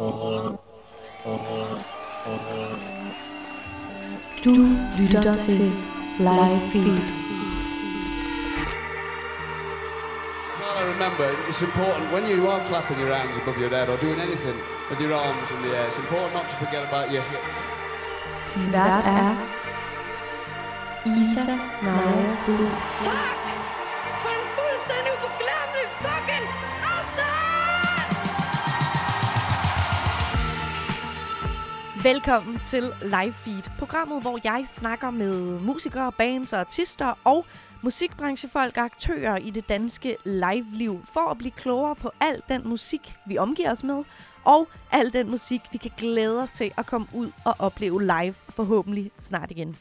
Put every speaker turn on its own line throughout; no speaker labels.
Du lytter til Live Feed.
Well, I remember it's important when you are clapping your hands above your head or doing anything with your arms in the air, it's important not to forget about your hips.
Din vært er Isa Naja Bull.
Tak
Velkommen til Live Feed, programmet, hvor jeg snakker med musikere, bands og artister og musikbranchefolk og aktører i det danske live-liv, for at blive klogere på al den musik, vi omgiver os med, og al den musik, vi kan glæde os til at komme ud og opleve live, forhåbentlig snart igen.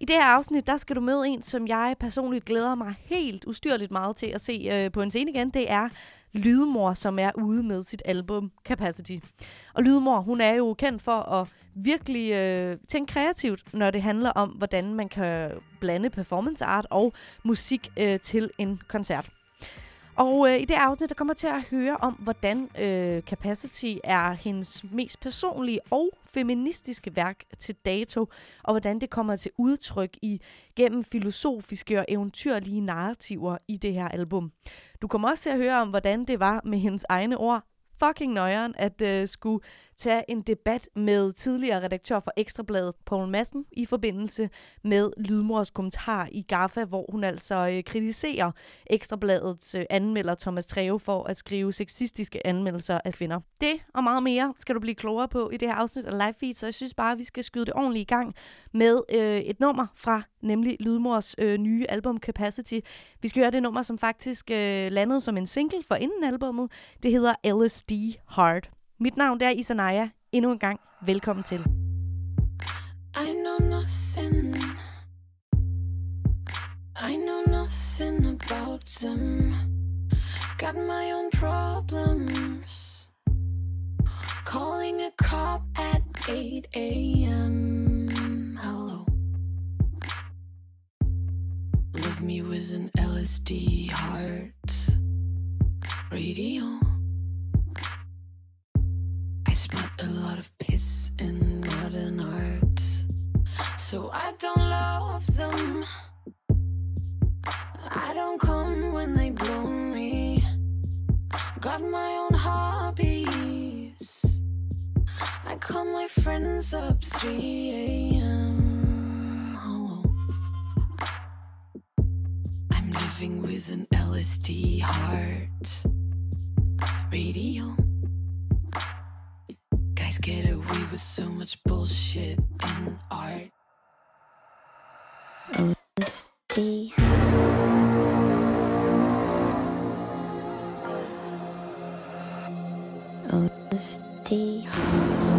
I det her afsnit, der skal du møde en, som jeg personligt glæder mig helt ustyrligt meget til at se øh, på en scene igen. Det er Lydmor, som er ude med sit album Capacity. Og Lydmor, hun er jo kendt for at virkelig øh, tænke kreativt, når det handler om, hvordan man kan blande performance art og musik øh, til en koncert. Og øh, i det afsnit, der kommer til at høre om, hvordan øh, Capacity er hendes mest personlige og feministiske værk til dato, og hvordan det kommer til udtryk i gennem filosofiske og eventyrlige narrativer i det her album. Du kommer også til at høre om, hvordan det var med hendes egne ord, fucking nøjeren at øh, skulle tage en debat med tidligere redaktør for Ekstrabladet, Paul Madsen, i forbindelse med Lydmors kommentar i GAFA, hvor hun altså øh, kritiserer Ekstrabladets øh, anmelder Thomas Treve for at skrive sexistiske anmeldelser af kvinder. Det og meget mere skal du blive klogere på i det her afsnit af Live Feed, så jeg synes bare, at vi skal skyde det ordentligt i gang med øh, et nummer fra nemlig Lydmors øh, nye album Capacity. Vi skal høre det nummer, som faktisk øh, landede som en single for inden albummet. Det hedder LSD Hard. Mit navn er Isanaya. Endnu en gang, velkommen til.
I know nothing. I know nothing about them. Got my own problems. Calling a cop at 8 a.m. Hello. Leave me with an LSD heart. Radio. Spot a lot of piss in modern art. So I don't love them. I don't come when they blow me. Got my own hobbies. I call my friends up 3 a.m. I'm living with an LSD heart. Radio. Guys get away with so much bullshit in art. LSD. LSD.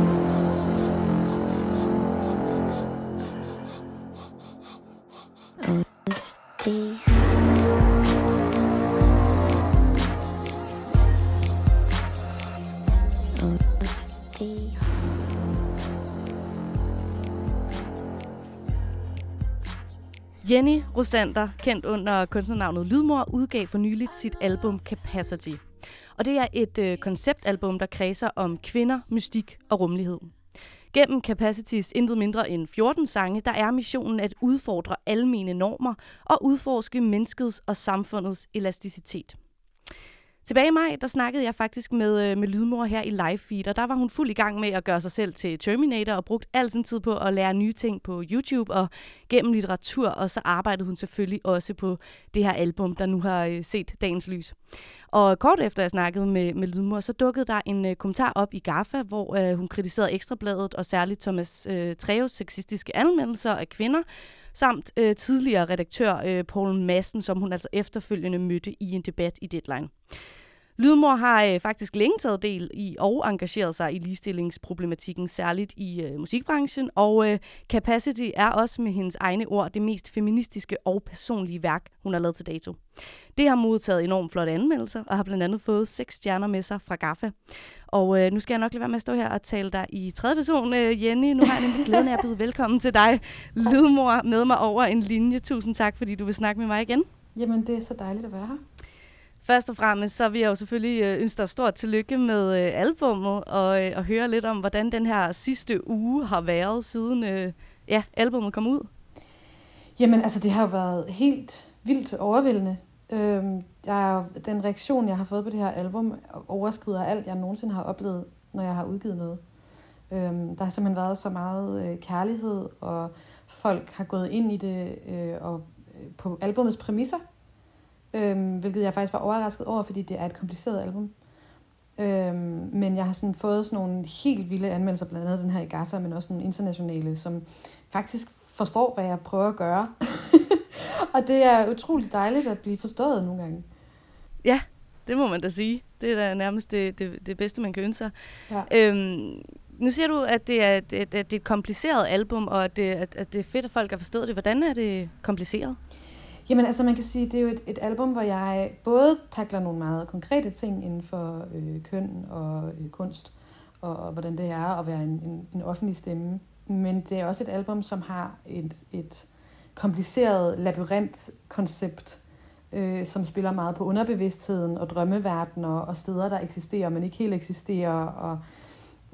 Jenny Rosander, kendt under kunstnernavnet Lydmor, udgav for nyligt sit album Capacity. Og det er et øh, konceptalbum, der kredser om kvinder, mystik og rummelighed. Gennem Capacities intet mindre end 14 sange, der er missionen at udfordre almene normer og udforske menneskets og samfundets elasticitet. Tilbage i maj, der snakkede jeg faktisk med, øh, med Lydmor her i live feed, og der var hun fuld i gang med at gøre sig selv til Terminator og brugt al sin tid på at lære nye ting på YouTube og gennem litteratur, og så arbejdede hun selvfølgelig også på det her album, der nu har øh, set dagens lys. Og kort efter jeg snakkede med, med Lydmor, så dukkede der en øh, kommentar op i GAFA, hvor øh, hun kritiserede Ekstrabladet og særligt Thomas øh, Treves sexistiske anmeldelser af kvinder, samt øh, tidligere redaktør øh, Paul Madsen, som hun altså efterfølgende mødte i en debat i Deadline. Lydmor har øh, faktisk længe taget del i og engageret sig i ligestillingsproblematikken, særligt i øh, musikbranchen, og øh, Capacity er også med hendes egne ord det mest feministiske og personlige værk, hun har lavet til dato. Det har modtaget enormt flotte anmeldelser, og har blandt andet fået seks stjerner med sig fra GAFA. Og øh, nu skal jeg nok lade være med at stå her og tale dig i tredje person, øh, Jenny. Nu har jeg nemlig glæden af at byde velkommen til dig, Lydmor, med mig over en linje. Tusind tak, fordi du vil snakke med mig igen.
Jamen, det er så dejligt at være her.
Først og fremmest, så vil jeg jo selvfølgelig øh, ønske dig stort tillykke med øh, albummet, og, øh, og høre lidt om, hvordan den her sidste uge har været, siden øh, ja, albummet kom ud.
Jamen, altså, det har jo været helt vildt overvældende. Øhm, jeg den reaktion, jeg har fået på det her album, overskrider alt, jeg nogensinde har oplevet, når jeg har udgivet noget. Øhm, der har simpelthen været så meget øh, kærlighed, og folk har gået ind i det øh, og øh, på albumets præmisser, øhm, hvilket jeg faktisk var overrasket over, fordi det er et kompliceret album. Øhm, men jeg har sådan fået sådan nogle helt vilde anmeldelser, blandt andet den her i GAFFA, men også nogle internationale, som faktisk forstår, hvad jeg prøver at gøre. og det er utroligt dejligt at blive forstået nogle gange.
Ja, det må man da sige. Det er da nærmest det, det, det bedste, man kan ønske sig.
Ja.
Øhm, nu siger du, at det er, det, det er et kompliceret album, og at det, at, at det er fedt, at folk har forstået det. Hvordan er det kompliceret?
Jamen altså man kan sige, det er jo et, et album, hvor jeg både takler nogle meget konkrete ting inden for øh, køn og øh, kunst, og, og hvordan det er at være en, en, en offentlig stemme. Men det er også et album, som har et, et kompliceret labyrint-koncept, øh, som spiller meget på underbevidstheden og drømmeverdener og steder, der eksisterer, men ikke helt eksisterer. Og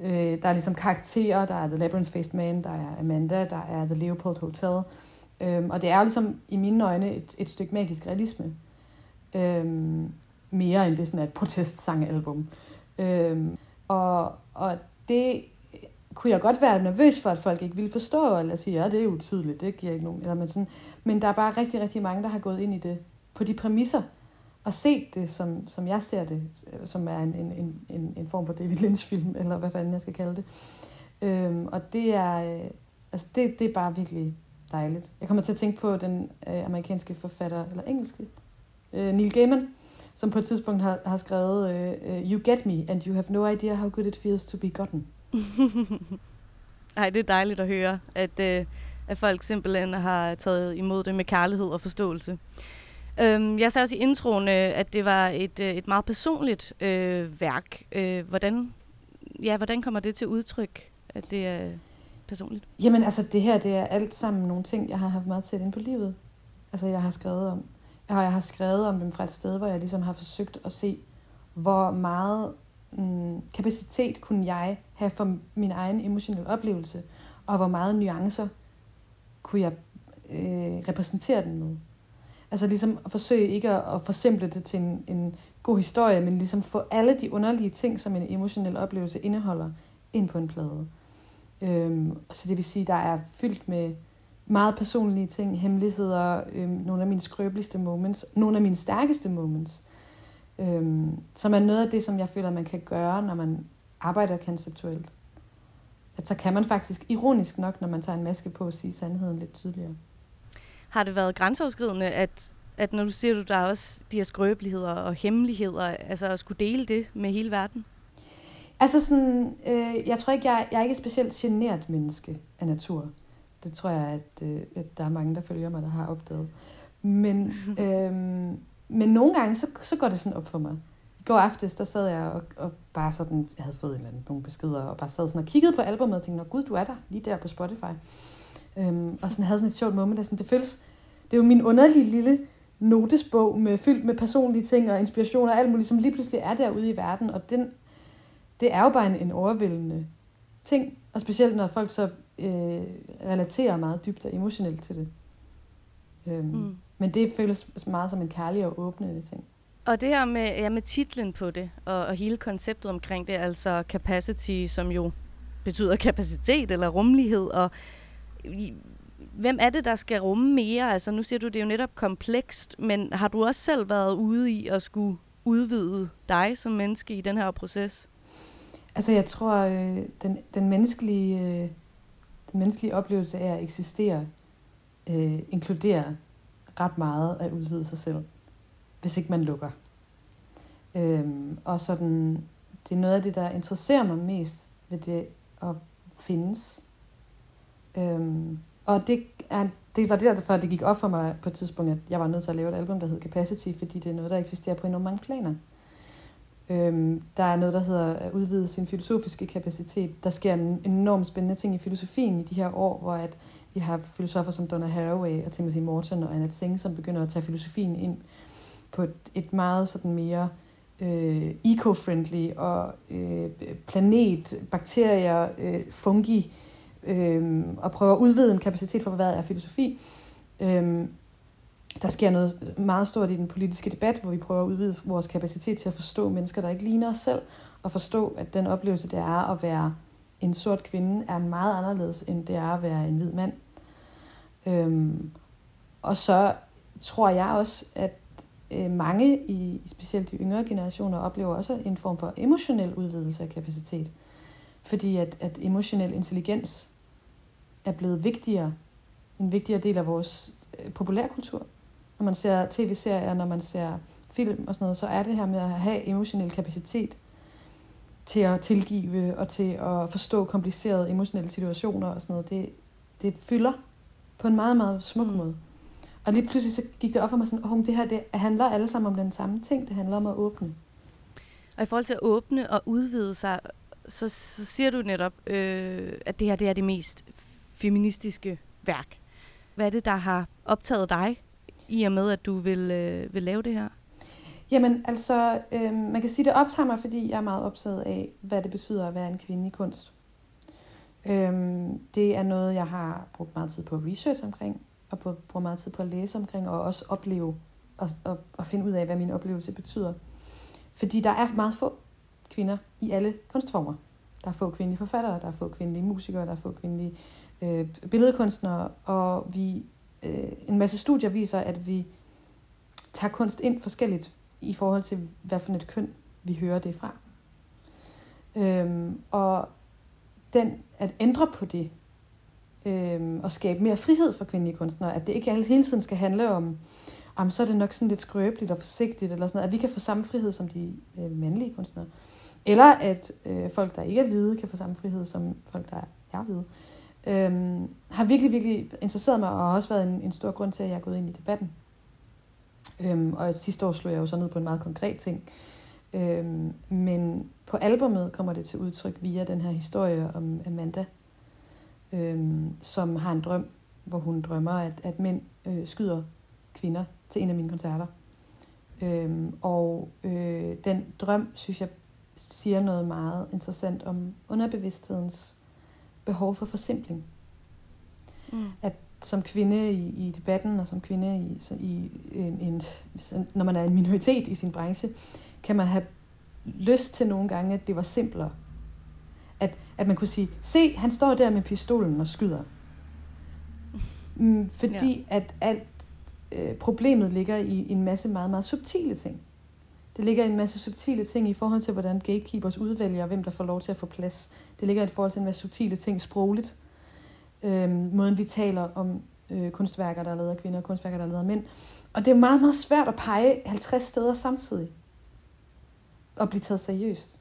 øh, der er ligesom karakterer, der er The Labyrinth-Faced Man, der er Amanda, der er The Leopold Hotel. Øhm, og det er jo ligesom i mine øjne et, et stykke magisk realisme. Øhm, mere end det sådan er et protestsangalbum. Øhm, og, og det kunne jeg godt være nervøs for, at folk ikke ville forstå, eller sige, ja, det er jo tydeligt, det giver ikke nogen. Eller, men, sådan, men der er bare rigtig, rigtig mange, der har gået ind i det på de præmisser, og set det, som, som jeg ser det, som er en, en, en, en form for David Lynch-film, eller hvad fanden jeg skal kalde det. Øhm, og det er, øh, altså det, det er bare virkelig dejligt. Jeg kommer til at tænke på den øh, amerikanske forfatter, eller engelske, øh, Neil Gaiman, som på et tidspunkt har, har skrevet, øh, øh You get me, and you have no idea how good it feels to be gotten.
Ej, det er dejligt at høre, at, øh, at folk simpelthen har taget imod det med kærlighed og forståelse. Øhm, jeg sagde også i introen, øh, at det var et, øh, et meget personligt øh, værk. Øh, hvordan, ja, hvordan kommer det til udtryk, at det er personligt?
Jamen altså, det her, det er alt sammen nogle ting, jeg har haft meget tæt ind på livet. Altså, jeg har skrevet om. Jeg har, jeg har skrevet om dem fra et sted, hvor jeg ligesom har forsøgt at se, hvor meget mm, kapacitet kunne jeg have for min egen emotionelle oplevelse, og hvor meget nuancer kunne jeg øh, repræsentere den med. Altså ligesom at forsøge ikke at, at forsimple det til en, en god historie, men ligesom få alle de underlige ting, som en emotionel oplevelse indeholder, ind på en plade. Øhm, så det vil sige, der er fyldt med meget personlige ting, hemmeligheder, øhm, nogle af mine skrøbeligste moments, nogle af mine stærkeste moments, øhm, som er noget af det, som jeg føler, man kan gøre, når man arbejder konceptuelt. At så kan man faktisk, ironisk nok, når man tager en maske på, sige sandheden lidt tydeligere.
Har det været grænseoverskridende, at, at når du siger, at der er også de her skrøbeligheder og hemmeligheder, altså at skulle dele det med hele verden?
Altså sådan, øh, jeg tror ikke, jeg, jeg er ikke et specielt genert menneske af natur. Det tror jeg, at, øh, at der er mange, der følger mig, der har opdaget. Men, øh, men nogle gange, så, så går det sådan op for mig. I går aftes, der sad jeg og, og bare sådan, jeg havde fået en eller anden, nogle beskeder, og bare sad sådan og kiggede på albumet og tænkte, gud, du er der, lige der på Spotify. Øhm, og sådan havde sådan et sjovt moment, der sådan, det føles, det er jo min underlige lille notesbog med, fyldt med personlige ting og inspiration og alt muligt, som lige pludselig er derude i verden, og den, det er jo bare en, en overvældende ting, og specielt når folk så øh, relaterer meget dybt og emotionelt til det. Øhm, mm. Men det føles meget som en kærlig og åbnende ting.
Og det her med, ja, med titlen på det, og, og hele konceptet omkring det, altså capacity, som jo betyder kapacitet eller rummelighed, og hvem er det, der skal rumme mere? Altså nu siger du, det er jo netop komplekst, men har du også selv været ude i at skulle udvide dig som menneske i den her proces?
Altså jeg tror, øh, den, den, menneskelige, øh, den menneskelige oplevelse af at eksistere øh, inkluderer ret meget at udvide sig selv, hvis ikke man lukker. Øhm, og sådan, det er noget af det, der interesserer mig mest ved det at findes. Øhm, og det, er, det var derfor, at det gik op for mig på et tidspunkt, at jeg var nødt til at lave et album, der hed Capacity, fordi det er noget, der eksisterer på enormt mange planer. Øhm, der er noget, der hedder at udvide sin filosofiske kapacitet. Der sker en enormt spændende ting i filosofien i de her år, hvor at vi har filosofer som Donna Haraway og Timothy Morton og Annette Singh, som begynder at tage filosofien ind på et, et meget sådan mere øh, eco-friendly og øh, planet, bakterier, øh, fungi, øh, og prøver at udvide en kapacitet for, hvad er filosofi. Øh, der sker noget meget stort i den politiske debat, hvor vi prøver at udvide vores kapacitet til at forstå mennesker, der ikke ligner os selv, og forstå, at den oplevelse, det er at være en sort kvinde, er meget anderledes, end det er at være en hvid mand. Øhm, og så tror jeg også, at øh, mange, i specielt de yngre generationer, oplever også en form for emotionel udvidelse af kapacitet. Fordi at, at emotionel intelligens er blevet vigtigere, en vigtigere del af vores øh, populærkultur. Når man ser tv-serier, når man ser film og sådan noget, så er det her med at have emotionel kapacitet til at tilgive og til at forstå komplicerede emotionelle situationer og sådan noget, det, det fylder på en meget, meget smuk mm. måde. Og lige pludselig så gik det op for mig sådan, oh, det her det handler alle sammen om den samme ting. Det handler om at åbne.
Og i forhold til at åbne og udvide sig, så, så siger du netop, øh, at det her det er det mest feministiske værk. Hvad er det, der har optaget dig, i og med, at du vil, øh, vil lave det her?
Jamen, altså, øh, man kan sige, det optager mig, fordi jeg er meget optaget af, hvad det betyder at være en kvinde i kunst. Øh, det er noget, jeg har brugt meget tid på research omkring, og på, brugt meget tid på at læse omkring, og også opleve, og, og, og finde ud af, hvad min oplevelse betyder. Fordi der er meget få kvinder i alle kunstformer. Der er få kvindelige forfattere, der er få kvindelige musikere, der er få kvindelige øh, billedkunstnere, og vi, øh, en masse studier viser, at vi tager kunst ind forskelligt i forhold til, hvad for et køn vi hører det fra. Øhm, og den, at ændre på det, øhm, og skabe mere frihed for kvindelige kunstnere, at det ikke hele tiden skal handle om, om så er det nok sådan lidt skrøbeligt og forsigtigt, eller sådan noget, at vi kan få samme frihed som de øh, mandlige kunstnere. Eller at øh, folk, der ikke er hvide, kan få samme frihed som folk, der er hvide. Øhm, har virkelig, virkelig interesseret mig, og har også været en, en stor grund til, at jeg er gået ind i debatten. Øhm, og sidste år slog jeg jo så ned på en meget konkret ting. Øhm, men på albumet kommer det til udtryk via den her historie om Amanda, øhm, som har en drøm, hvor hun drømmer, at, at mænd øh, skyder kvinder til en af mine koncerter. Øhm, og øh, den drøm, synes jeg, siger noget meget interessant om underbevidsthedens behov for forsimpling. Mm. At som kvinde i, i debatten, og som kvinde i, så i en, en, når man er en minoritet i sin branche, kan man have lyst til nogle gange, at det var simplere. At, at man kunne sige, se, han står der med pistolen og skyder. Mm, fordi ja. at alt øh, problemet ligger i en masse meget, meget subtile ting. Det ligger en masse subtile ting i forhold til, hvordan gatekeepers udvælger, hvem der får lov til at få plads. Det ligger i forhold til en masse subtile ting sprogligt Øhm, måden vi taler om øh, kunstværker, der er lavet af kvinder, og kunstværker, der er lavet af mænd. Og det er meget, meget svært at pege 50 steder samtidig og blive taget seriøst.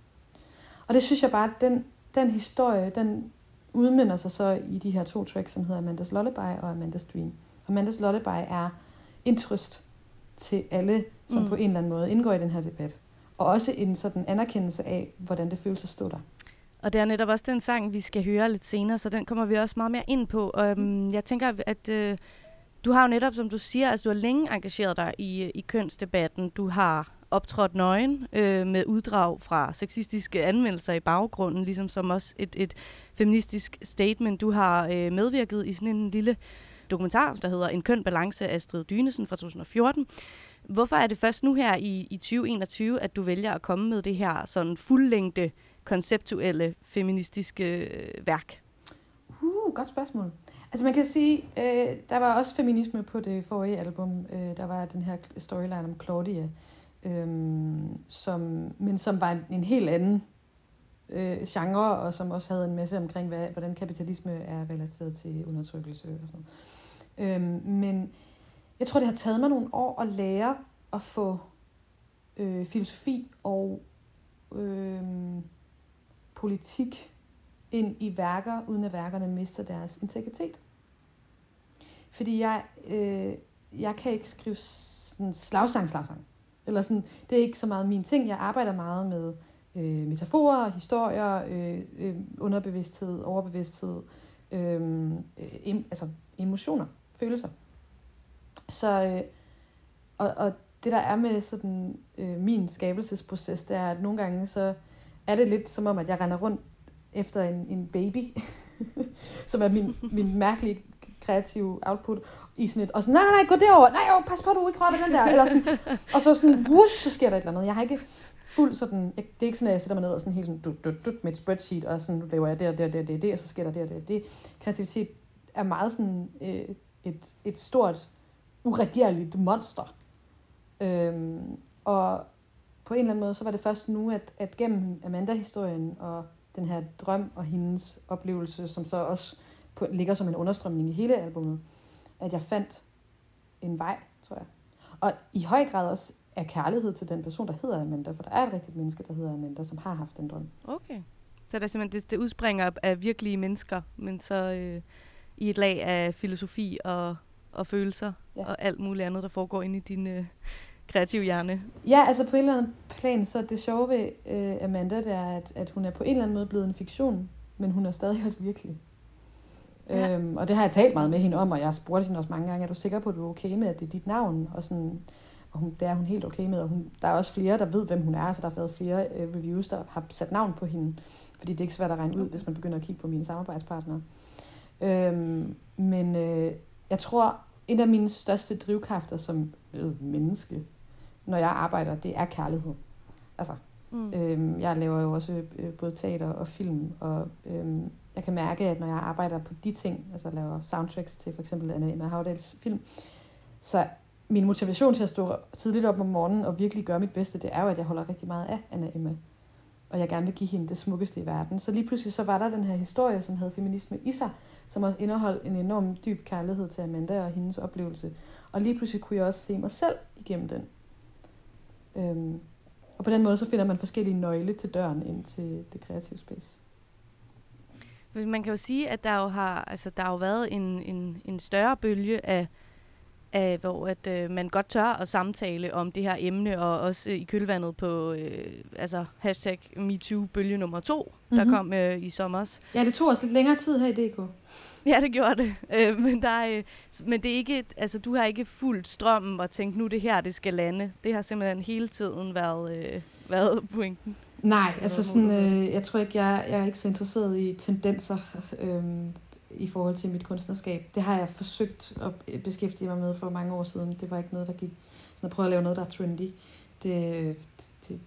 Og det synes jeg bare, at den, den historie, den udmynder sig så i de her to tracks, som hedder Amandas Lullaby og Amandas Dream. Amandas Lullaby er en trøst til alle, som mm. på en eller anden måde indgår i den her debat. Og også en sådan anerkendelse af, hvordan det føles at stå der.
Og det er netop også den sang, vi skal høre lidt senere, så den kommer vi også meget mere ind på. Um, jeg tænker, at uh, du har jo netop, som du siger, altså du har længe engageret dig i, i kønsdebatten. Du har optrådt nøgen øh, med uddrag fra sexistiske anmeldelser i baggrunden, ligesom som også et, et feministisk statement. Du har øh, medvirket i sådan en lille dokumentar, der hedder En køn balance af Astrid Dynesen fra 2014. Hvorfor er det først nu her i, i 2021, at du vælger at komme med det her sådan fuldlængde konceptuelle feministiske øh, værk?
Uh, godt spørgsmål. Altså man kan sige, øh, der var også feminisme på det forrige album. Øh, der var den her storyline om Claudia, øh, som, men som var en, en helt anden øh, genre, og som også havde en masse omkring, hvad, hvordan kapitalisme er relateret til undertrykkelse og sådan noget. Øhm, men jeg tror, det har taget mig nogle år at lære at få øh, filosofi og øh, politik ind i værker, uden at værkerne mister deres integritet. Fordi jeg, øh, jeg kan ikke skrive sådan slagsang, slagsang. Eller sådan, det er ikke så meget min ting. Jeg arbejder meget med øh, metaforer, historier, øh, øh, underbevidsthed, overbevidsthed, øhm, øh, em, altså emotioner, følelser. Så, øh, og, og det der er med sådan, øh, min skabelsesproces, det er, at nogle gange så er det lidt som om, at jeg render rundt efter en, en baby, som er min, min mærkelige kreative output, i sådan et, og sådan, nej, nej, nej, gå derover, nej, jo, pas på, du ikke rører ved den der, eller sådan, og så sådan, whoosh, så sker der et eller andet. Jeg har ikke fuld sådan, jeg, det er ikke sådan, at jeg sætter mig ned og sådan helt sådan, du, du, du, med et spreadsheet, og sådan, nu laver jeg det og det og det, og det, og så sker der det og det og det. Kreativitet er meget sådan øh, et, et stort, uregerligt monster. Øhm, og på en eller anden måde, så var det først nu, at, at gennem Amanda-historien og den her drøm og hendes oplevelse, som så også på, ligger som en understrømning i hele albumet, at jeg fandt en vej, tror jeg. Og i høj grad også er kærlighed til den person, der hedder Amanda, for der er et rigtigt menneske, der hedder Amanda, som har haft den drøm.
Okay. Så det er simpelthen, det, det udspringer af- af virkelige mennesker, men så øh, i et lag af filosofi og, og følelser
Ja.
og alt muligt andet, der foregår inde i din øh, kreative hjerne.
Ja, altså på en eller anden plan, så det sjove ved øh, Amanda, det er, at, at hun er på en eller anden måde blevet en fiktion, men hun er stadig også virkelig.
Ja.
Ja. Øhm, og det har jeg talt meget med hende om, og jeg har spurgt hende også mange gange, er du sikker på, at du er okay med, at det er dit navn? Og, sådan, og hun, det er hun helt okay med, og hun, der er også flere, der ved, hvem hun er, så der har været flere øh, reviews, der har sat navn på hende, fordi det er ikke svært at regne ud, hvis man begynder at kigge på mine samarbejdspartnere. Øhm, men øh, jeg tror, en af mine største drivkræfter som øh, menneske, når jeg arbejder, det er kærlighed. Altså,
Mm.
øhm, jeg laver jo også øh, både teater og film, og øhm, jeg kan mærke, at når jeg arbejder på de ting, altså laver soundtracks til for eksempel Anna Emma Havdals film, så min motivation til at stå tidligt op om morgenen og virkelig gøre mit bedste, det er jo, at jeg holder rigtig meget af Anna Emma. Og jeg gerne vil give hende det smukkeste i verden. Så lige pludselig så var der den her historie, som havde feminisme i sig, som også indeholdt en enorm dyb kærlighed til Amanda og hendes oplevelse. Og lige pludselig kunne jeg også se mig selv igennem den. Øhm, og på den måde så finder man forskellige nøgle til døren ind til det kreative space.
Man kan jo sige, at der jo har, altså, der har jo været en, en, en større bølge af, af hvor at, øh, man godt tør at samtale om det her emne, og også øh, i kølvandet på øh, altså, hashtag MeToo-bølge nummer to, mm-hmm. der
Mhm.
kom øh, i sommer.
Ja, det tog os lidt længere tid her i DK.
Ja, det gjorde det. Øh, men, der er, øh, men det er ikke, altså, du har ikke fuldt strømmen og tænkt, nu det her, det skal lande. Det har simpelthen hele tiden været, øh, været pointen.
Nej, altså sådan, øh, jeg tror ikke, jeg, jeg er ikke så interesseret i tendenser øhm, i forhold til mit kunstnerskab. Det har jeg forsøgt at beskæftige mig med for mange år siden. Det var ikke noget, der gik sådan at prøve at lave noget, der er trendy. Det, det,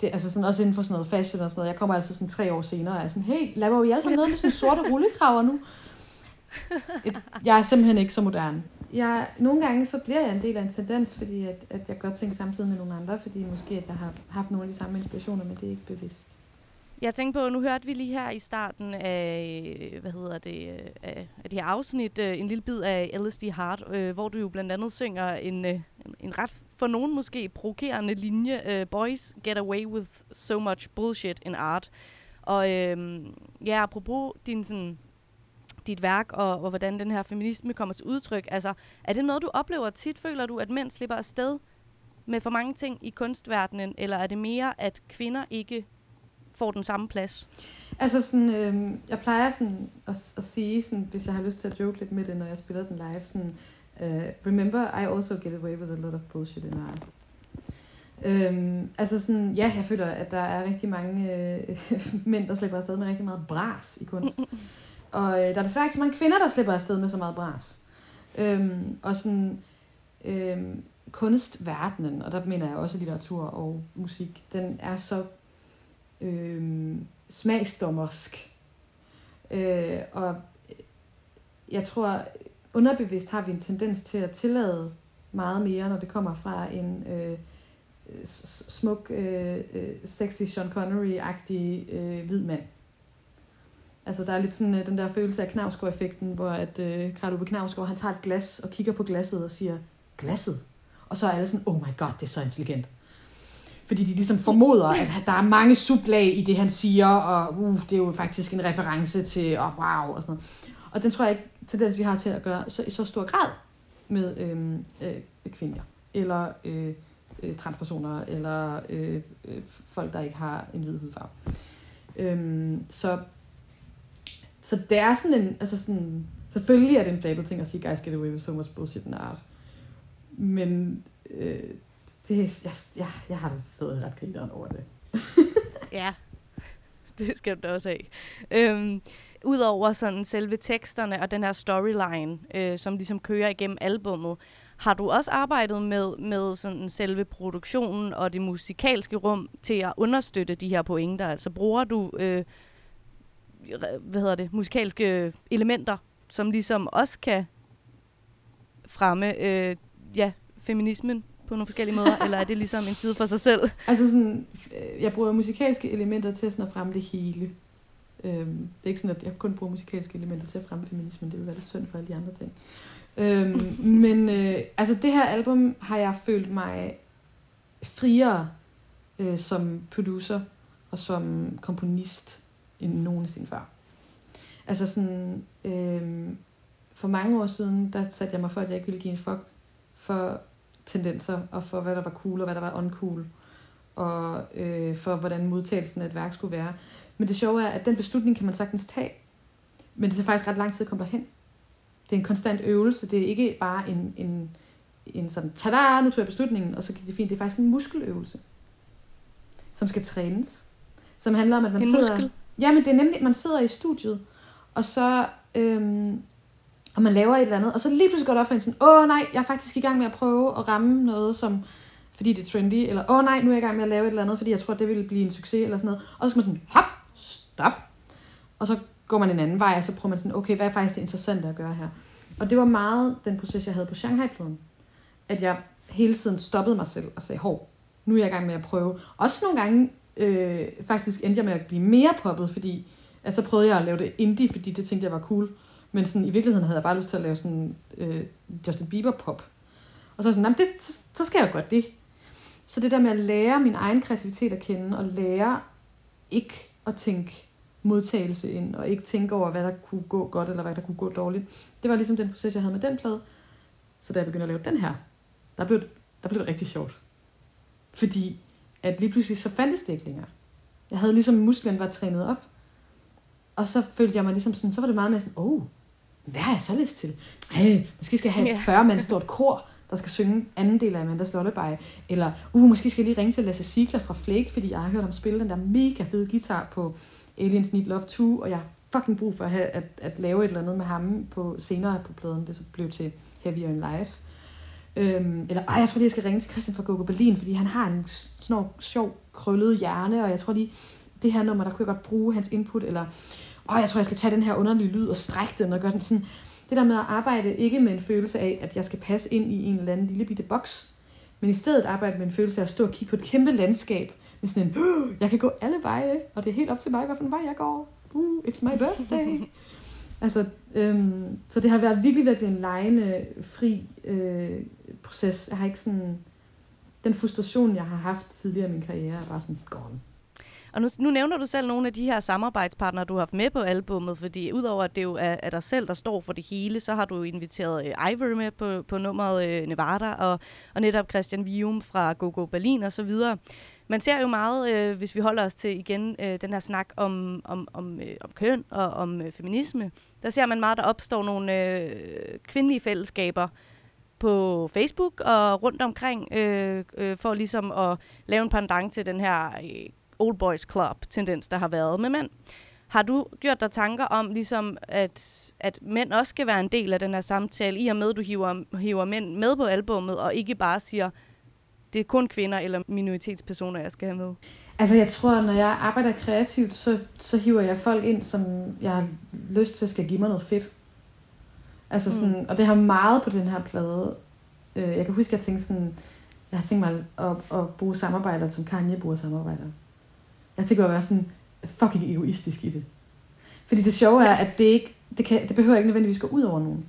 det, altså sådan også inden for sådan noget fashion og sådan noget. Jeg kommer altså sådan tre år senere og er sådan, hey, laver vi alle sammen noget med sådan sorte rullekraver nu? Et, jeg er simpelthen ikke så moderne. Jeg, nogle gange så bliver jeg en del af en tendens, fordi at, at jeg gør ting samtidig med nogle andre, fordi måske at jeg har haft nogle af de samme inspirationer, men det er ikke bevidst.
Jeg tænkte på, nu hørte vi lige her i starten af, hvad hedder det, af, af det her afsnit, øh, en lille bid af LSD Heart, øh, hvor du jo blandt andet synger en, øh, en, en ret for nogen måske provokerende linje, øh, Boys get away with so much bullshit in art. Og øh, ja, apropos din sådan, dit værk og, og hvordan den her feminisme kommer til udtryk, altså er det noget, du oplever tit? Føler du, at mænd slipper afsted med for mange ting i kunstverdenen, eller er det mere, at kvinder ikke får den samme plads?
Altså sådan, øh, jeg plejer sådan at, at sige, sådan, hvis jeg har lyst til at joke lidt med det, når jeg spiller den live, sådan, uh, remember, I also get away with a lot of bullshit in art. Øhm, altså sådan, ja, jeg føler, at der er rigtig mange øh, mænd, der slipper afsted med rigtig meget bras i kunst. Og øh, der er desværre ikke så mange kvinder, der slipper afsted med så meget bras. Øhm, og sådan, øhm, kunstverdenen, og der mener jeg også litteratur og musik, den er så øh, smagsdommersk. Øh, og jeg tror, underbevidst har vi en tendens til at tillade meget mere, når det kommer fra en øh, smuk, øh, øh, sexy Sean Connery-agtig øh, hvid mand. Altså, der er lidt sådan øh, den der følelse af Knavsgaard-effekten, hvor at øh, Karl Ove Knavsgaard, han tager et glas og kigger på glasset og siger, glasset? Og så er alle sådan, oh my god, det er så intelligent. Fordi de ligesom formoder, at der er mange sublag i det, han siger, og uh, det er jo faktisk en reference til, oh, wow, og sådan noget. Og den tror jeg ikke, tendens vi har til at gøre så, i så stor grad med øhm, øh, kvinder, eller øh, øh, transpersoner, eller øh, øh, folk, der ikke har en hvid hudfarve. Øhm, så, så det er sådan en, altså sådan, selvfølgelig er det en fabel ting at sige, guys get away with so much bullshit in art. Men øh, det, jeg, jeg, jeg har det stadig ret grineren over det.
Ja, det skal du da også have. Øhm, Udover sådan selve teksterne og den her storyline, øh, som ligesom kører igennem albummet, har du også arbejdet med, med sådan selve produktionen og det musikalske rum til at understøtte de her pointer? Altså bruger du øh, hvad hedder det, musikalske elementer, som ligesom også kan fremme øh, ja, feminismen på nogle forskellige måder, eller er det ligesom en side for sig selv?
Altså sådan, øh, jeg bruger musikalske elementer til sådan at fremme det hele. Øhm, det er ikke sådan, at jeg kun bruger musikalske elementer til at fremme feminismen. Det vil være lidt synd for alle de andre ting. Øhm, men øh, altså det her album har jeg følt mig friere øh, som producer og som komponist end nogensinde før. Altså sådan, øh, for mange år siden, der satte jeg mig for, at jeg ikke ville give en fuck for tendenser, og for hvad der var cool, og hvad der var uncool, og øh, for hvordan modtagelsen af et værk skulle være. Men det sjove er, at den beslutning kan man sagtens tage, men det tager faktisk ret lang tid at komme derhen. Det er en konstant øvelse, det er ikke bare en, en, en sådan, tada, nu tog jeg beslutningen, og så gik det fint. Det er faktisk en muskeløvelse, som skal trænes. Som handler om, at man
En
sidder...
muskel?
Ja, men det er nemlig, man sidder i studiet, og så... Øhm, og man laver et eller andet, og så lige pludselig går det op for en sådan, åh nej, jeg er faktisk i gang med at prøve at ramme noget, som, fordi det er trendy, eller åh nej, nu er jeg i gang med at lave et eller andet, fordi jeg tror, det vil blive en succes, eller sådan noget. Og så skal man sådan, hop, stop. Og så går man en anden vej, og så prøver man sådan, okay, hvad er faktisk det interessante at gøre her? Og det var meget den proces, jeg havde på Shanghai-pladen. At jeg hele tiden stoppede mig selv og sagde, hov, nu er jeg i gang med at prøve. Også nogle gange øh, faktisk endte jeg med at blive mere poppet, fordi at så prøvede jeg at lave det indie, fordi det tænkte jeg var cool. Men sådan, i virkeligheden havde jeg bare lyst til at lave sådan øh, Justin Bieber pop. Og så er jeg sådan, det, så, så skal jeg godt det. Så det der med at lære min egen kreativitet at kende, og lære ikke at tænke modtagelse ind, og ikke tænke over, hvad der kunne gå godt, eller hvad der kunne gå dårligt. Det var ligesom den proces, jeg havde med den plade. Så da jeg begyndte at lave den her, der blev, det- der blev det rigtig sjovt. Fordi at lige pludselig så fandtes det ikke længere. Jeg havde ligesom musklen var trænet op. Og så følte jeg mig ligesom sådan, så var det meget mere sådan, oh, hvad har jeg så lyst til? Ej, måske skal jeg have et
Ja.
40 mand stort kor, der skal synge anden del af Amandas Lullaby. Eller, uh, måske skal jeg lige ringe til Lasse Sigler fra Flake, fordi jeg har hørt ham spille den der mega fede guitar på Aliens Need Love 2, og jeg har fucking brug for at, have, at, at lave et eller andet med ham på senere på pladen. Det så blev til Heavier in Life. Øhm, eller, ej, jeg tror lige, jeg skal ringe til Christian fra Gogo Berlin, fordi han har en snor, sjov, krøllet hjerne, og jeg tror lige, det her nummer, der kunne jeg godt bruge hans input, eller, åh, jeg tror, jeg skal tage den her underlige lyd og strække den, og gøre den sådan, det der med at arbejde ikke med en følelse af, at jeg skal passe ind i en eller anden lille bitte boks, men i stedet arbejde med en følelse af at stå og kigge på et kæmpe landskab, med sådan en, "Åh, jeg kan gå alle veje, og det er helt op til mig, hvilken vej jeg går. Uh, it's my birthday. altså, øhm, så det har været virkelig, virkelig en lejende, fri øh, proces. Jeg har ikke sådan, den frustration, jeg har haft tidligere i min karriere, er bare sådan gone.
Og nu, nu nævner du selv nogle af de her samarbejdspartnere, du har haft med på albummet, fordi udover at det jo er, er dig selv, der står for det hele, så har du inviteret øh, Ivory med på, på nummeret øh, Nevada, og, og netop Christian Vium fra GoGo Berlin og så videre. Man ser jo meget, øh, hvis vi holder os til igen øh, den her snak om, om, om, øh, om køn og om øh, feminisme, der ser man meget, der opstår nogle øh, kvindelige fællesskaber på Facebook og rundt omkring, øh, øh, for ligesom at lave en pendant til den her øh, old boys club-tendens, der har været med mænd. Har du gjort dig tanker om, ligesom at, at mænd også skal være en del af den her samtale, i og med, at du hiver, hiver mænd med på albummet, og ikke bare siger, det er kun kvinder eller minoritetspersoner, jeg skal have med?
Altså jeg tror, når jeg arbejder kreativt, så, så hiver jeg folk ind, som jeg har lyst til skal give mig noget fedt. Altså sådan, og det har meget på den her plade. Øh, jeg kan huske, at jeg tænkte sådan, jeg har tænkt mig at, at bruge samarbejder, som Kanye bruger samarbejder. Jeg tænker at være sådan fucking egoistisk i det. Fordi det sjove er, at det ikke, det, kan, det behøver ikke nødvendigvis gå ud over nogen.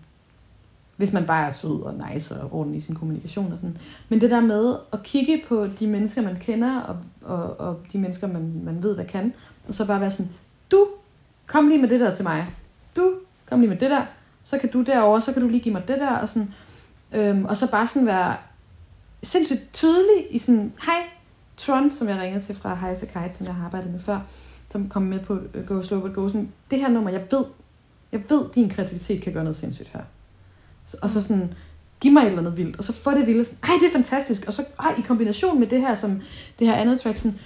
Hvis man bare er sød og nice og ordentlig i sin kommunikation og sådan. Men det der med at kigge på de mennesker, man kender, og, og, og de mennesker, man, man ved, hvad kan, og så bare være sådan, du, kom lige med det der til mig. Du, kom lige med det der. Så kan du derover, så kan du lige give mig det der. Og, sådan, øhm, og så bare sådan være sindssygt tydelig i sådan, hej, Tron, som jeg ringede til fra Heise Kite, som jeg har arbejdet med før, som kom med på øh, Go Slow But Go, sådan, det her nummer, jeg ved, jeg ved, din kreativitet kan gøre noget sindssygt her. Så- Og så sådan, giv mig et eller andet vildt, og så få det vildt, sådan, ej, det er fantastisk, og så ej, i kombination med det her, som det her andet track, sådan,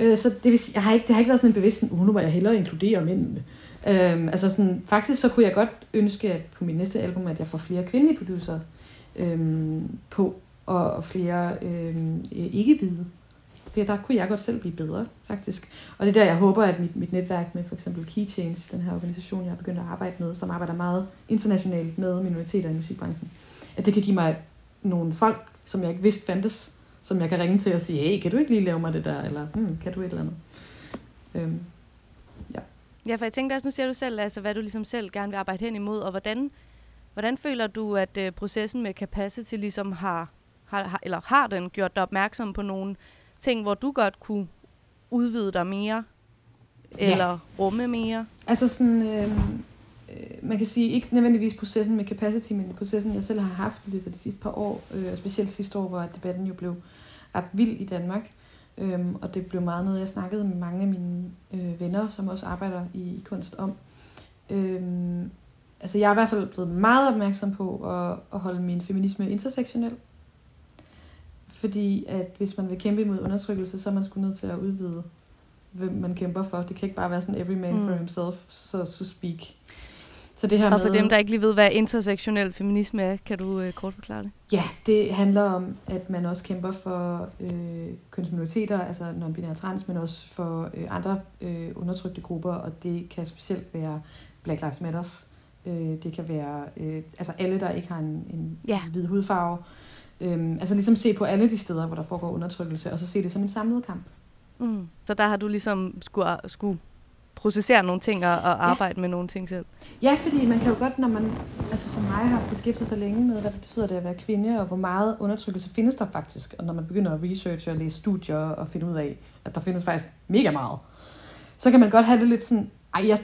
øh, så det vil sige, jeg har ikke, det har ikke været sådan en bevidst, sådan, uh, nu må jeg hellere inkludere mændene. Øhm, altså sådan, faktisk så kunne jeg godt ønske, at på min næste album, at jeg får flere kvindelige producer øhm, på, og, og flere øhm, ikke-hvide. Det, der kunne jeg godt selv blive bedre, faktisk. Og det er der, jeg håber, at mit, mit netværk med for eksempel Key Change, den her organisation, jeg har begyndt at arbejde med, som arbejder meget internationalt med minoriteter i musikbranchen, at det kan give mig nogle folk, som jeg ikke vidste fandtes, som jeg kan ringe til og sige, hey, kan du ikke lige lave mig det der, eller hmm, kan du et eller andet. Øhm,
Ja, ja, for jeg tænkte også, nu ser du selv, altså, hvad du ligesom selv gerne vil arbejde hen imod, og hvordan, hvordan føler du, at øh, processen med Capacity ligesom har, har, har, eller har den gjort dig opmærksom på nogle ting, hvor du godt kunne udvide dig mere,
Ja.
eller rumme mere?
Altså sådan, øh, øh, man kan sige, ikke nødvendigvis processen med capacity, men processen, jeg selv har haft i løbet af de sidste par år, øh, og specielt sidste år, hvor debatten jo blev ret vild i Danmark. Øhm, og det blev meget noget, jeg snakkede med mange af mine øh, venner, som også arbejder i, i kunst om. Øhm, altså jeg er i hvert fald blevet meget opmærksom på at, at holde min feminisme intersektionel. Fordi at hvis man vil kæmpe imod undertrykkelse, så er man sgu nødt til at udvide, hvem man kæmper for. Det kan ikke bare være sådan every man mm. for himself, so to speak. Så det her
Og for
med,
dem, der ikke lige ved, hvad intersektionel feminisme er, kan du øh, kort forklare det?
Ja, det handler om, at man også kæmper for øh, kønsminoriteter, altså non-binære trans, men også for øh, andre øh, undertrykte grupper, og det kan specielt være Black Lives Matters. Øh, det kan være øh, altså alle, der ikke har en, en
Ja.
hvid hudfarve. Øhm, altså ligesom se på alle de steder, hvor der foregår undertrykkelse, og så se det som en samlet kamp.
Mm. Så der har du ligesom skulle, skulle processere nogle ting og, og arbejde med nogle ting selv.
Ja, fordi man kan jo godt, når man altså som mig har beskæftiget sig længe med, hvad det betyder det at være kvinde, og hvor meget undertrykkelse findes der faktisk, og når man begynder at researche og læse studier og finde ud af, at der findes faktisk mega meget, så kan man godt have det lidt sådan, ej, jeg,